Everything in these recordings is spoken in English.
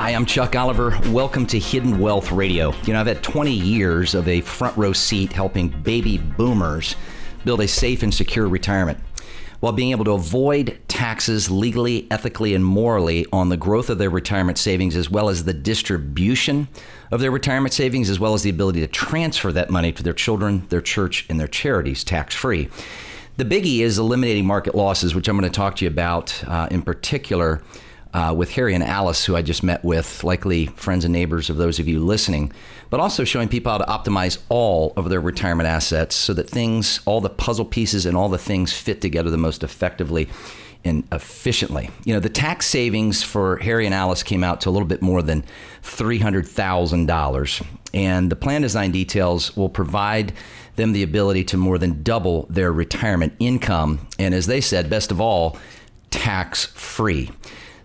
Hi, I'm Chuck Oliver. Welcome to Hidden Wealth Radio. You know, I've had 20 years of a front row seat helping baby boomers build a safe and secure retirement while being able to avoid taxes legally, ethically, and morally on the growth of their retirement savings, as well as the distribution of their retirement savings, as well as the ability to transfer that money to their children, their church, and their charities tax free. The biggie is eliminating market losses, which I'm going to talk to you about uh, in particular uh, with Harry and Alice, who I just met with, likely friends and neighbors of those of you listening, but also showing people how to optimize all of their retirement assets so that things, all the puzzle pieces, and all the things fit together the most effectively and efficiently. You know, the tax savings for Harry and Alice came out to a little bit more than $300,000. And the plan design details will provide them the ability to more than double their retirement income. And as they said, best of all, tax free.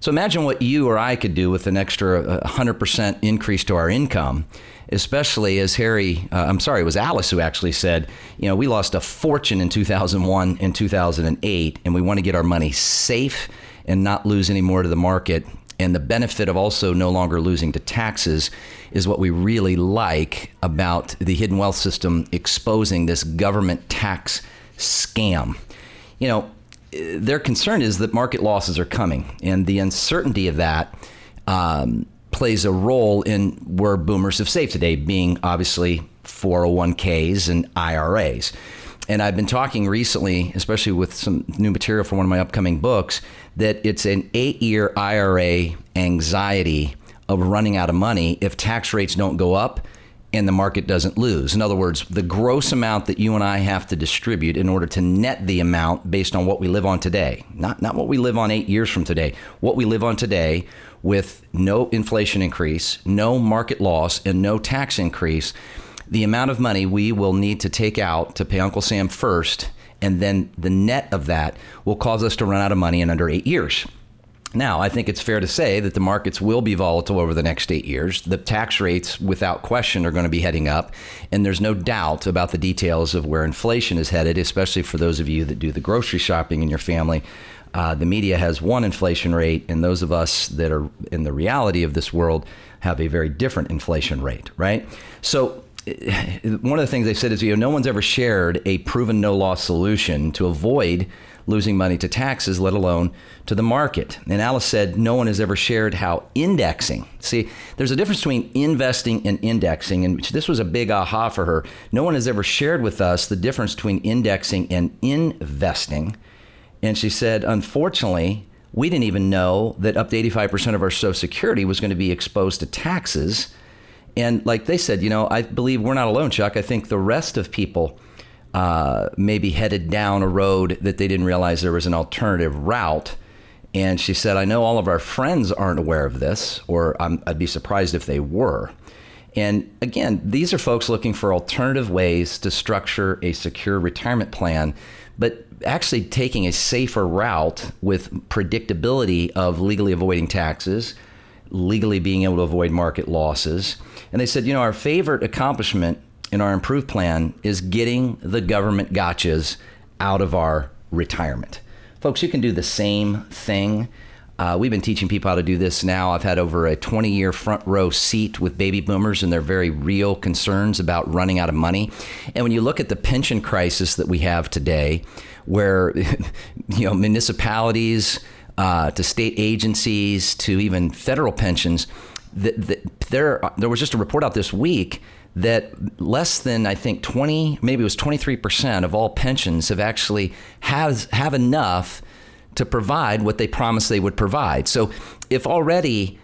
So imagine what you or I could do with an extra 100% uh, increase to our income, especially as Harry, uh, I'm sorry, it was Alice who actually said, you know, we lost a fortune in 2001 and 2008, and we want to get our money safe and not lose any more to the market. And the benefit of also no longer losing to taxes is what we really like about the hidden wealth system exposing this government tax scam. You know, their concern is that market losses are coming, and the uncertainty of that um, plays a role in where boomers have saved today, being obviously 401ks and IRAs. And I've been talking recently, especially with some new material for one of my upcoming books, that it's an eight year IRA anxiety of running out of money if tax rates don't go up and the market doesn't lose. In other words, the gross amount that you and I have to distribute in order to net the amount based on what we live on today, not, not what we live on eight years from today, what we live on today with no inflation increase, no market loss, and no tax increase, the amount of money we will need to take out to pay Uncle Sam first, and then the net of that will cause us to run out of money in under eight years. Now, I think it's fair to say that the markets will be volatile over the next eight years. The tax rates, without question, are going to be heading up. And there's no doubt about the details of where inflation is headed, especially for those of you that do the grocery shopping in your family. Uh, the media has one inflation rate, and those of us that are in the reality of this world have a very different inflation rate, right? So, one of the things they said is, you know, no one's ever shared a proven no loss solution to avoid losing money to taxes, let alone to the market. And Alice said no one has ever shared how indexing. See, there's a difference between investing and indexing, and this was a big aha for her. No one has ever shared with us the difference between indexing and investing. And she said, unfortunately, we didn't even know that up to 85% of our Social Security was going to be exposed to taxes. And like they said, you know, I believe we're not alone, Chuck. I think the rest of people uh, maybe headed down a road that they didn't realize there was an alternative route. And she said, I know all of our friends aren't aware of this, or i would be surprised if they were. And again, these are folks looking for alternative ways to structure a secure retirement plan, but actually taking a safer route with predictability of legally avoiding taxes, legally being able to avoid market losses. And they said, you know, our favorite accomplishment in our improved plan is getting the government gotchas out of our retirement. Folks, you can do the same thing. Uh, we've been teaching people how to do this now. I've had over a 20 year front row seat with baby boomers and their very real concerns about running out of money. And when you look at the pension crisis that we have today, where you know municipalities uh, to state agencies to even federal pensions, the, the, there there was just a report out this week that less than I think 20, maybe it was 23% of all pensions have actually has have enough to provide what they promised they would provide. So if already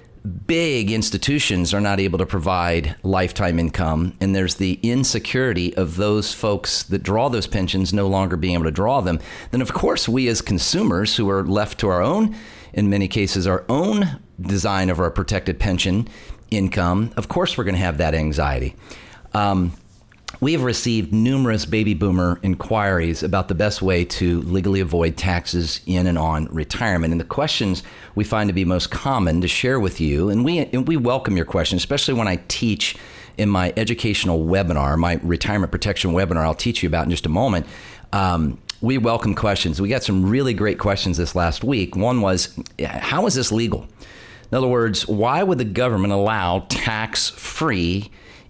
big institutions are not able to provide lifetime income and there's the insecurity of those folks that draw those pensions no longer being able to draw them, then of course we as consumers who are left to our own in many cases our own design of our protected pension income, of course we're going to have that anxiety. Um, we have received numerous baby boomer inquiries about the best way to legally avoid taxes in and on retirement. And the questions we find to be most common to share with you, and we, and we welcome your questions, especially when I teach in my educational webinar, my retirement protection webinar, I'll teach you about in just a moment. Um, we welcome questions. We got some really great questions this last week. One was, how is this legal? In other words, why would the government allow tax free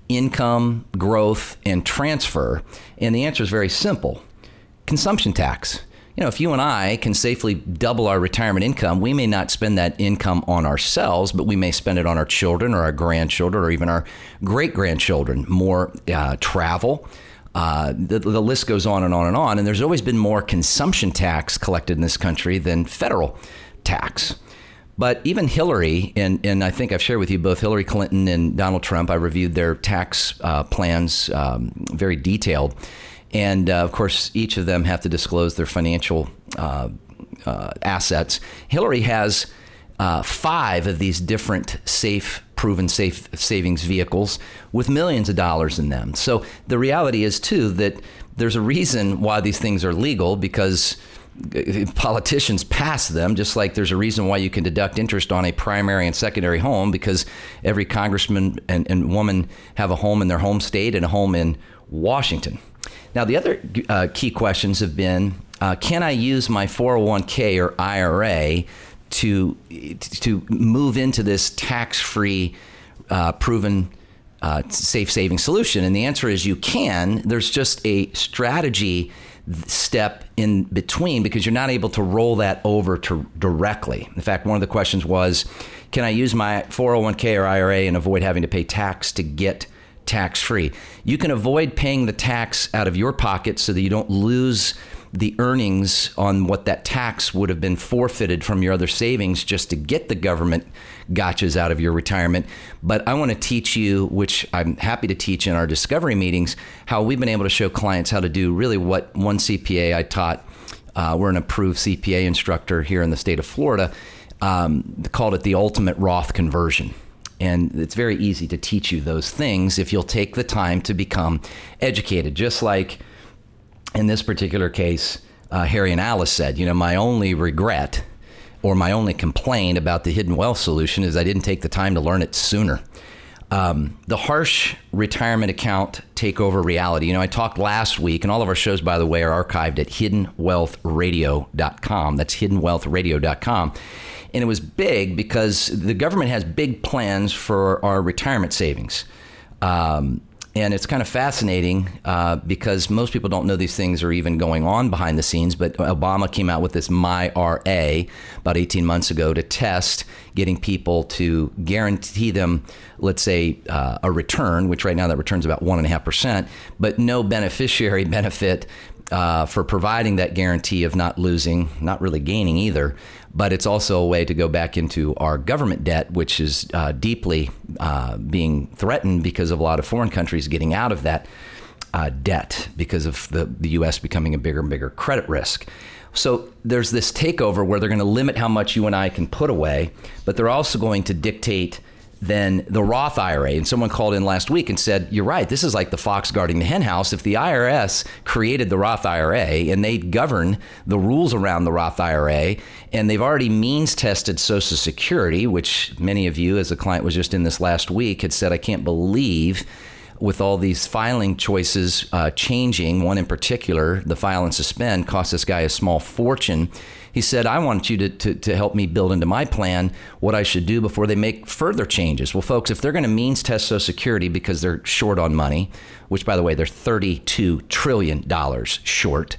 income, growth, and transfer? And the answer is very simple consumption tax. You know, if you and I can safely double our retirement income, we may not spend that income on ourselves, but we may spend it on our children or our grandchildren or even our great grandchildren. More uh, travel. Uh, the, the list goes on and on and on. And there's always been more consumption tax collected in this country than federal tax. But even Hillary, and, and I think I've shared with you both Hillary Clinton and Donald Trump, I reviewed their tax uh, plans um, very detailed. And uh, of course, each of them have to disclose their financial uh, uh assets. Hillary has uh, five of these different safe, proven safe savings vehicles with millions of dollars in them. So the reality is, too, that there's a reason why these things are legal because politicians pass them, just like there's a reason why you can deduct interest on a primary and secondary home because every congressman and, and woman have a home in their home state and a home in Washington. Now, the other uh, key questions have been uh, can I use my 401k or IRA to, to move into this tax free, uh, proven uh, safe saving solution? And the answer is you can. There's just a strategy step in between because you're not able to roll that over to directly. In fact, one of the questions was, can I use my 401k or IRA and avoid having to pay tax to get tax free? You can avoid paying the tax out of your pocket so that you don't lose the earnings on what that tax would have been forfeited from your other savings just to get the government gotchas out of your retirement. But I want to teach you, which I'm happy to teach in our discovery meetings, how we've been able to show clients how to do really what one CPA I taught. Uh, we're an approved CPA instructor here in the state of Florida. Um, called it the ultimate Roth conversion. And it's very easy to teach you those things if you'll take the time to become educated. Just like in this particular case, uh, Harry and Alice said, you know, my only regret or my only complaint about the hidden wealth solution is I didn't take the time to learn it sooner. Um, the harsh retirement account takeover reality. You know, I talked last week, and all of our shows, by the way, are archived at hiddenwealthradio.com. That's hiddenwealthradio.com. And it was big because the government has big plans for our retirement savings. Um, and it's kind of fascinating uh, because most people don't know these things are even going on behind the scenes. But Obama came out with this MyRA about 18 months ago to test getting people to guarantee them, let's say, uh, a return, which right now that returns about 1.5%, but no beneficiary benefit uh, for providing that guarantee of not losing, not really gaining either but it's also a way to go back into our government debt, which is uh, deeply uh, being threatened because of a lot of foreign countries getting out of that uh, debt because of the, the U.S. becoming a bigger and bigger credit risk. So there's this takeover where they're going to limit how much you and I can put away, but they're also going to dictate than the Roth IRA. And someone called in last week and said, You're right, this is like the fox guarding the henhouse. If the IRS created the Roth IRA and they govern the rules around the Roth IRA, and they've already means tested Social Security, which many of you, as a client was just in this last week, had said, I can't believe with all these filing choices uh, changing, one in particular, the file and suspend, cost this guy a small fortune. He said, I want you to, to, to, help me build into my plan what I should do before they make further changes. Well, folks, if they're going to means test Social Security because they're short on money, which, by the way, they're $32 trillion short,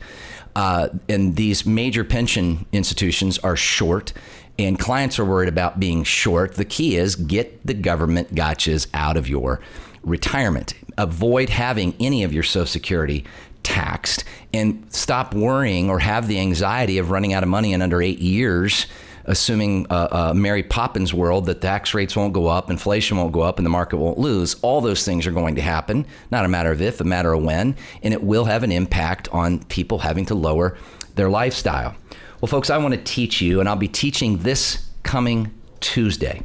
uh, and these major pension institutions are short, and clients are worried about being short, the key is get the government gotchas out of your retirement. Avoid having any of your Social Security taxed and stop worrying or have the anxiety of running out of money in under eight years, assuming a, a Mary Poppins world that tax rates won't go up, inflation won't go up, and the market won't lose. All those things are going to happen, not a matter of if, a matter of when, and it will have an impact on people having to lower their lifestyle. Well, folks, I want to teach you, and I'll be teaching this coming Tuesday.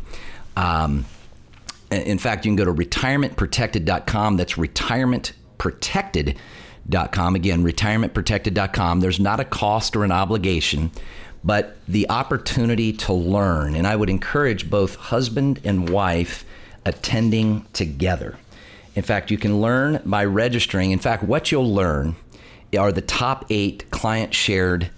Um, In fact, you can go to retirementprotected.com. That's retirementprotected.com. Again, retirementprotected.com. There's not a cost or an obligation, but the opportunity to learn. And I would encourage both husband and wife attending together. In fact, you can learn by registering. In fact, what you'll learn are the top eight client shared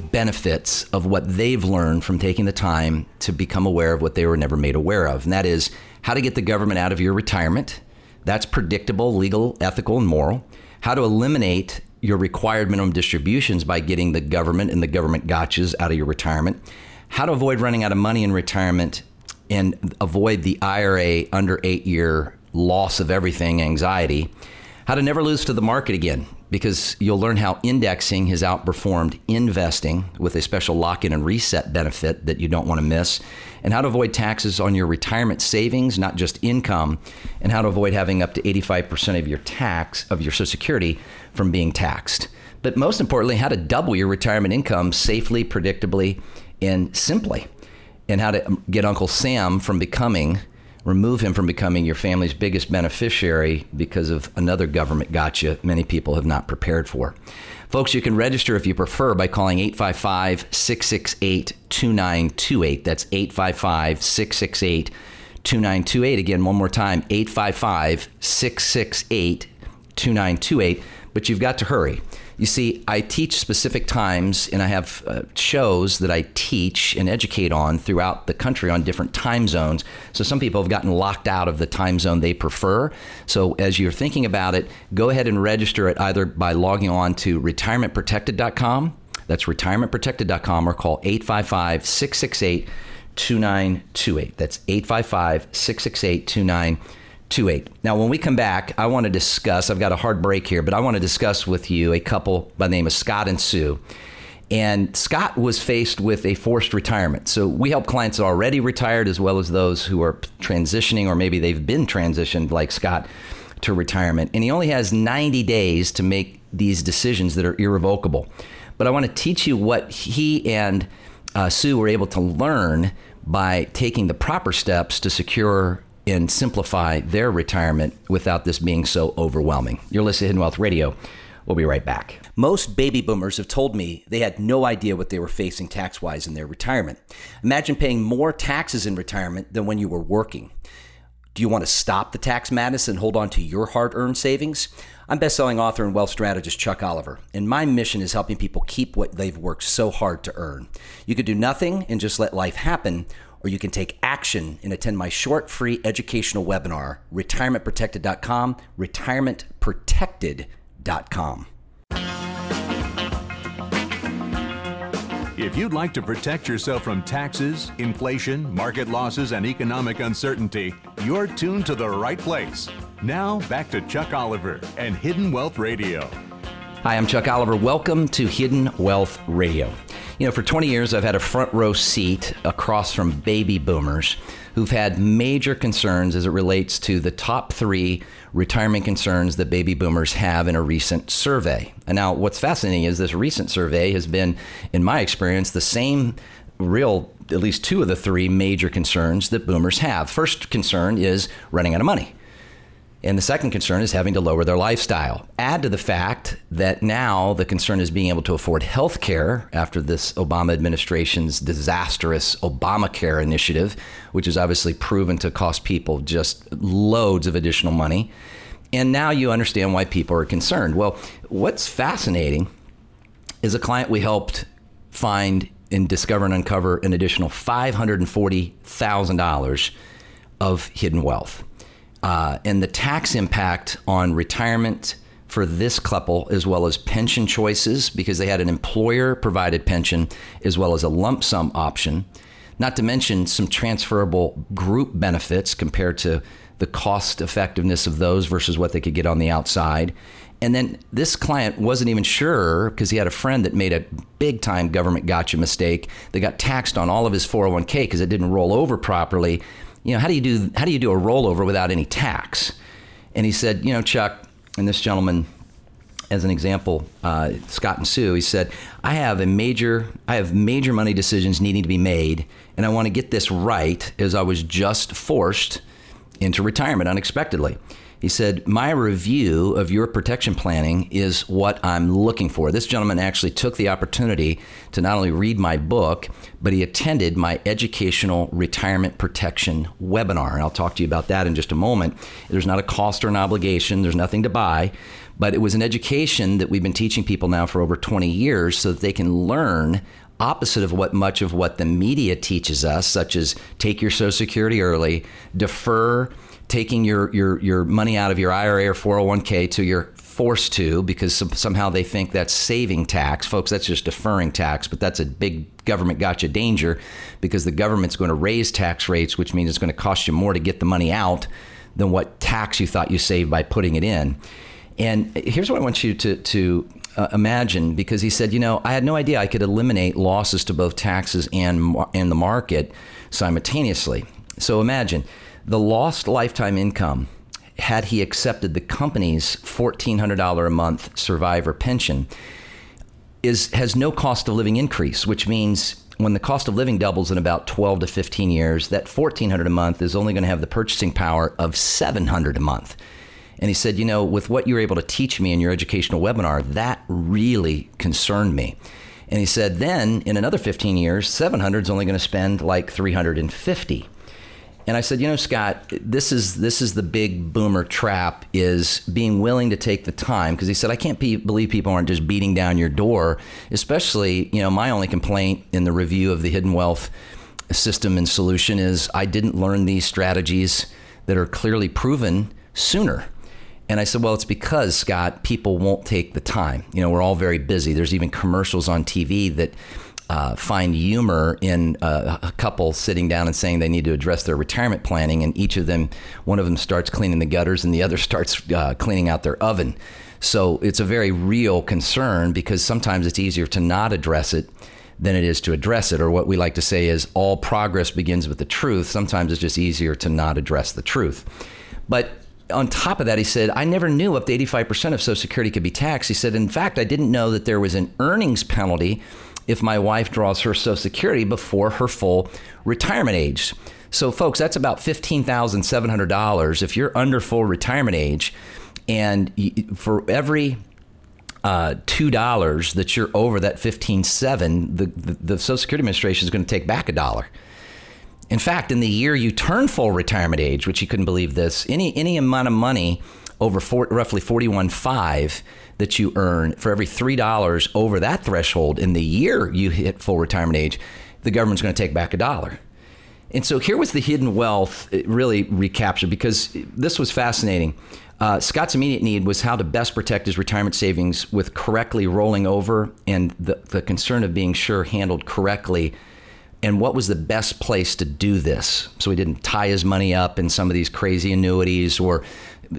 benefits of what they've learned from taking the time to become aware of what they were never made aware of. And that is how to get the government out of your retirement. That's predictable, legal, ethical, and moral. How to eliminate your required minimum distributions by getting the government and the government gotchas out of your retirement. How to avoid running out of money in retirement and avoid the IRA under eight year loss of everything anxiety. How to never lose to the market again because you'll learn how indexing has outperformed investing with a special lock in and reset benefit that you don't want to miss, and how to avoid taxes on your retirement savings, not just income, and how to avoid having up to 85% of your tax of your Social Security from being taxed. But most importantly, how to double your retirement income safely, predictably, and simply, and how to get Uncle Sam from becoming remove him from becoming your family's biggest beneficiary because of another government gotcha many people have not prepared for. Folks, you can register if you prefer by calling 855 668 2928. That's 855 668 2928. Again, one more time 855 668 2928. But you've got to hurry. You see, I teach specific times and I have uh, shows that I teach and educate on throughout the country on different time zones. So some people have gotten locked out of the time zone they prefer. So as you're thinking about it, go ahead and register it either by logging on to retirementprotected.com. That's retirementprotected.com or call 855 668 2928. That's 855 668 2928. 28. Now, when we come back, I want to discuss, I've got a hard break here, but I want to discuss with you a couple by the name of Scott and Sue. And Scott was faced with a forced retirement. So we help clients already retired as well as those who are transitioning or maybe they've been transitioned, like Scott, to retirement. And he only has 90 days to make these decisions that are irrevocable. But I want to teach you what he and uh, Sue were able to learn by taking the proper steps to secure and simplify their retirement without this being so overwhelming. You're listening to Hidden Wealth Radio. We'll be right back. Most baby boomers have told me they had no idea what they were facing tax wise in their retirement. Imagine paying more taxes in retirement than when you were working. Do you want to stop the tax madness and hold on to your hard earned savings? I'm best-selling author and wealth strategist Chuck Oliver, and my mission is helping people keep what they've worked so hard to earn. You could do nothing and just let life happen, or you can take action and attend my short free educational webinar, retirementprotected.com, retirementprotected.com. If you'd like to protect yourself from taxes, inflation, market losses, and economic uncertainty, you're tuned to the right place. Now, back to Chuck Oliver and Hidden Wealth Radio. Hi, I'm Chuck Oliver. Welcome to Hidden Wealth Radio. You know, for 20 years, I've had a front row seat across from baby boomers who've had major concerns as it relates to the top three retirement concerns that baby boomers have in a recent survey. And now, what's fascinating is this recent survey has been, in my experience, the same real, at least two of the three major concerns that boomers have. First concern is running out of money. And the second concern is having to lower their lifestyle. Add to the fact that now the concern is being able to afford health care after this Obama administration's disastrous Obamacare initiative, which is obviously proven to cost people just loads of additional money. And now you understand why people are concerned. Well, what's fascinating is a client we helped find and discover and uncover an additional $540,000 of hidden wealth. Uh, and the tax impact on retirement for this couple, as well as pension choices, because they had an employer provided pension as well as a lump sum option, not to mention some transferable group benefits compared to the cost effectiveness of those versus what they could get on the outside. And then this client wasn't even sure because he had a friend that made a big time government gotcha mistake. They got taxed on all of his 401k because it didn't roll over properly you know, how do you do how do you do a rollover without any tax? And he said, you know, Chuck, and this gentleman, as an example, uh, Scott and Sue, he said, I have a major I have major money decisions needing to be made, and I want to get this right, as I was just forced into retirement unexpectedly. He said, My review of your protection planning is what I'm looking for. This gentleman actually took the opportunity to not only read my book, but he attended my educational retirement protection webinar. And I'll talk to you about that in just a moment. There's not a cost or an obligation, there's nothing to buy, but it was an education that we've been teaching people now for over 20 years so that they can learn opposite of what much of what the media teaches us, such as take your Social Security early, defer taking your, your, your money out of your IRA or 401k to you're forced to because somehow they think that's saving tax. Folks, that's just deferring tax, but that's a big government gotcha danger because the government's going to raise tax rates, which means it's going to cost you more to get the money out than what tax you thought you saved by putting it in. And here's what I want you to, to uh, imagine because he said, you know, I had no idea I could eliminate losses to both taxes and, and the market simultaneously. So imagine the lost lifetime income, had he accepted the company's $1,400 a month survivor pension, is, has no cost of living increase, which means when the cost of living doubles in about 12 to 15 years, that 1400 a month is only going to have the purchasing power of 700 a month. And he said, you know, with what you were able to teach me in your educational webinar, that really concerned me. And he said, then in another 15 years, 700 is only going to spend like 350. And I said, you know, Scott, this is this is the big boomer trap is being willing to take the time because he said I can't be, believe people aren't just beating down your door. Especially, you know, my only complaint in the review of the hidden wealth system and solution is I didn't learn these strategies that are clearly proven sooner. And I said, well, it's because Scott, people won't take the time. You know, we're all very busy. There's even commercials on TV that uh, find humor in uh, a couple sitting down and saying they need to address their retirement planning, and each of them, one of them starts cleaning the gutters, and the other starts uh, cleaning out their oven. So it's a very real concern because sometimes it's easier to not address it than it is to address it. Or what we like to say is all progress begins with the truth. Sometimes it's just easier to not address the truth. But on top of that, he said, I never knew up to 85% of Social Security could be taxed. He said, in fact, I didn't know that there was an earnings penalty if my wife draws her Social Security before her full retirement age. So, folks, that's about $15,700 if you're under full retirement age. And for every uh, two dollars that you're over that fifteen seven, the, the, the Social Security Administration is going to take back a dollar. In fact, in the year you turn full retirement age, which you couldn't believe this, any any amount of money over four, roughly forty one five that you earn for every $3 over that threshold in the year you hit full retirement age, the government's going to take back a dollar. And so here was the hidden wealth really recaptured because this was fascinating. Uh, Scott's immediate need was how to best protect his retirement savings with correctly rolling over and the, the concern of being sure handled correctly. And what was the best place to do this? So he didn't tie his money up in some of these crazy annuities or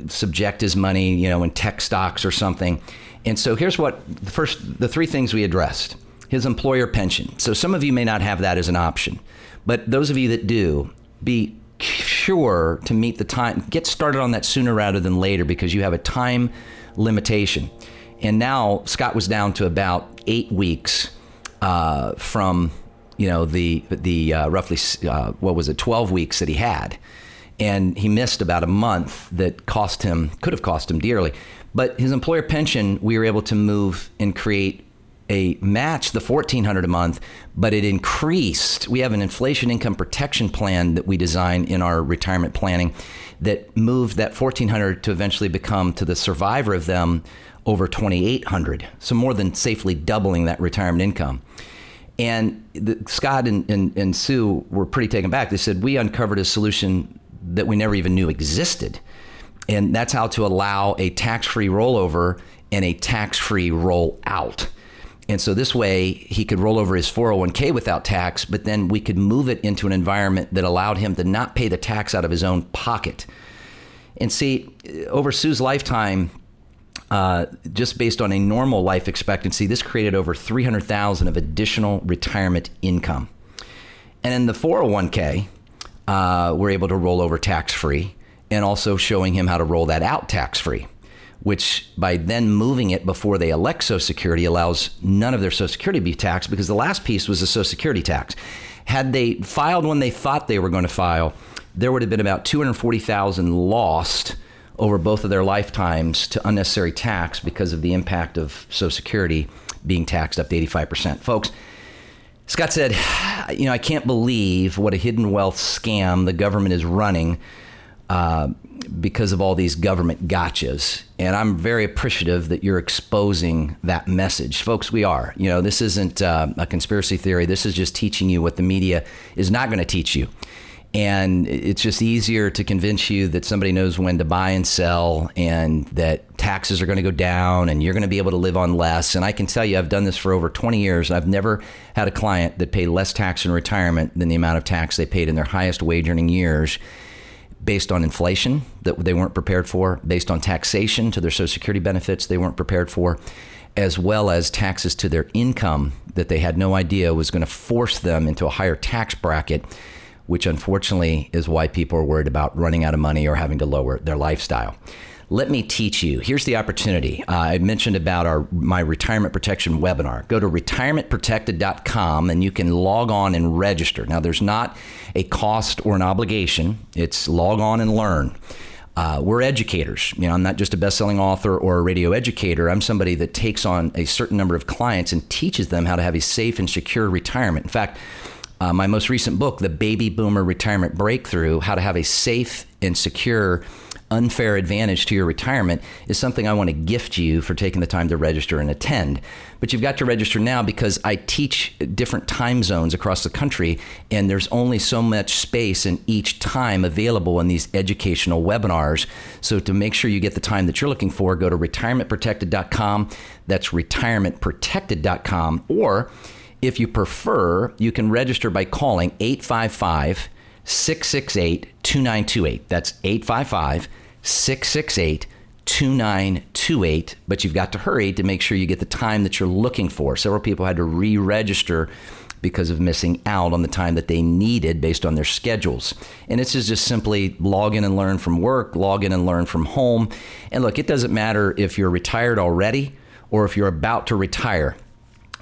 subject his money, you know, in tech stocks or something. And so here's what the first the three things we addressed. His employer pension. So some of you may not have that as an option, but those of you that do, be sure to meet the time get started on that sooner rather than later because you have a time limitation. And now Scott was down to about 8 weeks uh, from you know the the uh, roughly uh, what was it 12 weeks that he had and he missed about a month that cost him could have cost him dearly. But his employer pension we were able to move and create a match the 1400 a month but it increased. We have an inflation income protection plan that we design in our retirement planning that moved that 1400 to eventually become to the survivor of them over 2800 so more than safely doubling that retirement income. And the, Scott and, and, and Sue were pretty taken back. They said, We uncovered a solution that we never even knew existed. And that's how to allow a tax free rollover and a tax free roll out. And so this way he could roll over his 401k without tax, but then we could move it into an environment that allowed him to not pay the tax out of his own pocket. And see, over Sue's lifetime, uh, just based on a normal life expectancy, this created over 300,000 of additional retirement income. And in the 401k, uh, we're able to roll over tax free and also showing him how to roll that out tax free, which by then moving it before they elect Social Security allows none of their Social Security to be taxed because the last piece was the Social Security tax. Had they filed when they thought they were going to file, there would have been about 240,000 lost over both of their lifetimes to unnecessary tax because of the impact of Social Security being taxed up to 85%. Folks, Scott said, You know, I can't believe what a hidden wealth scam the government is running uh, because of all these government gotchas. And I'm very appreciative that you're exposing that message. Folks, we are. You know, this isn't uh, a conspiracy theory, this is just teaching you what the media is not going to teach you. And it's just easier to convince you that somebody knows when to buy and sell and that taxes are going to go down and you're going to be able to live on less. And I can tell you, I've done this for over 20 years. and I've never had a client that paid less tax in retirement than the amount of tax they paid in their highest wage earning years based on inflation that they weren't prepared for, based on taxation to their Social Security benefits they weren't prepared for, as well as taxes to their income that they had no idea was going to force them into a higher tax bracket which unfortunately is why people are worried about running out of money or having to lower their lifestyle. Let me teach you. Here's the opportunity. Uh, I mentioned about our my retirement protection webinar. Go to retirementprotected.com and you can log on and register. Now, there's not a cost or an obligation. It's log on and learn. Uh, we're educators. You know, I'm not just a best-selling author or a radio educator. I'm somebody that takes on a certain number of clients and teaches them how to have a safe and secure retirement. In fact, uh, my most recent book, The Baby Boomer Retirement Breakthrough How to Have a Safe and Secure Unfair Advantage to Your Retirement, is something I want to gift you for taking the time to register and attend. But you've got to register now because I teach different time zones across the country, and there's only so much space in each time available in these educational webinars. So to make sure you get the time that you're looking for, go to retirementprotected.com. That's retirementprotected.com. Or if you prefer, you can register by calling 855 668 2928. That's 855 668 2928. But you've got to hurry to make sure you get the time that you're looking for. Several people had to re register because of missing out on the time that they needed based on their schedules. And this is just simply log in and learn from work, log in and learn from home. And look, it doesn't matter if you're retired already or if you're about to retire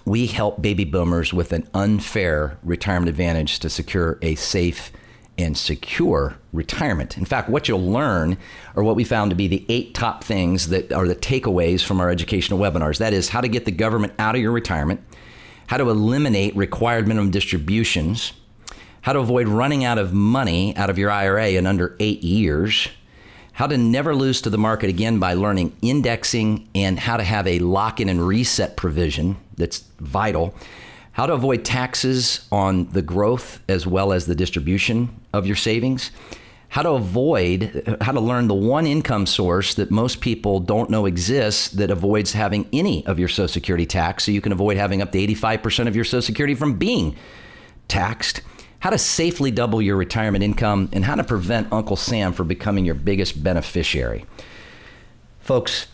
we help baby boomers with an unfair retirement advantage to secure a safe and secure retirement. In fact, what you'll learn are what we found to be the eight top things that are the takeaways from our educational webinars. That is, how to get the government out of your retirement, how to eliminate required minimum distributions, how to avoid running out of money out of your IRA in under eight years how to never lose to the market again by learning indexing and how to have a lock in and reset provision that's vital, how to avoid taxes on the growth as well as the distribution of your savings, how to avoid, how to learn the one income source that most people don't know exists that avoids having any of your Social Security tax, so you can avoid having up to 85% of your Social Security from being taxed how to safely double your retirement income, and how to prevent Uncle Sam from becoming your biggest beneficiary. Folks,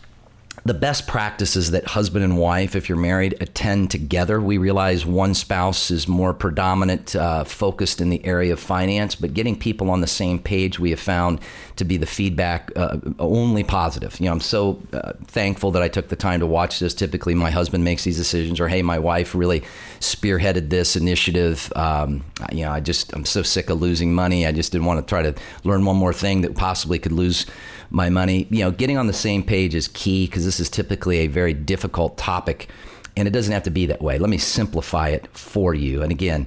the best practices that husband and wife, if you're married, attend together. We realize one spouse is more predominant, uh, focused in the area of finance, but getting people on the same page we have found to be the feedback uh, only positive. You know, I'm so uh, thankful that I took the time to watch this. Typically, my husband makes these decisions, or hey, my wife really spearheaded this initiative. Um, you know, I just I'm so sick of losing money. I just didn't want to try to learn one more thing that possibly could lose my money. You know, getting on the same page is key because this is typically a very difficult topic, and it doesn't have to be that way. Let me simplify it for you. And again,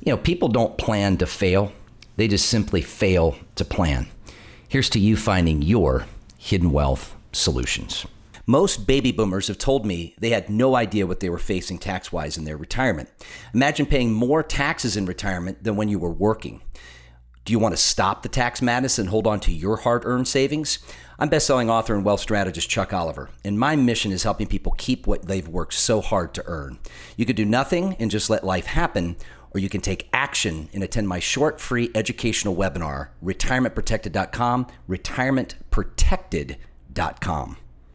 you know, people don't plan to fail; they just simply fail to plan. Here's to you finding your hidden wealth solutions. Most baby boomers have told me they had no idea what they were facing tax wise in their retirement. Imagine paying more taxes in retirement than when you were working. Do you want to stop the tax madness and hold on to your hard earned savings? I'm best-selling author and wealth strategist Chuck Oliver, and my mission is helping people keep what they've worked so hard to earn. You could do nothing and just let life happen, or you can take action and attend my short free educational webinar, retirementprotected.com, retirementprotected.com.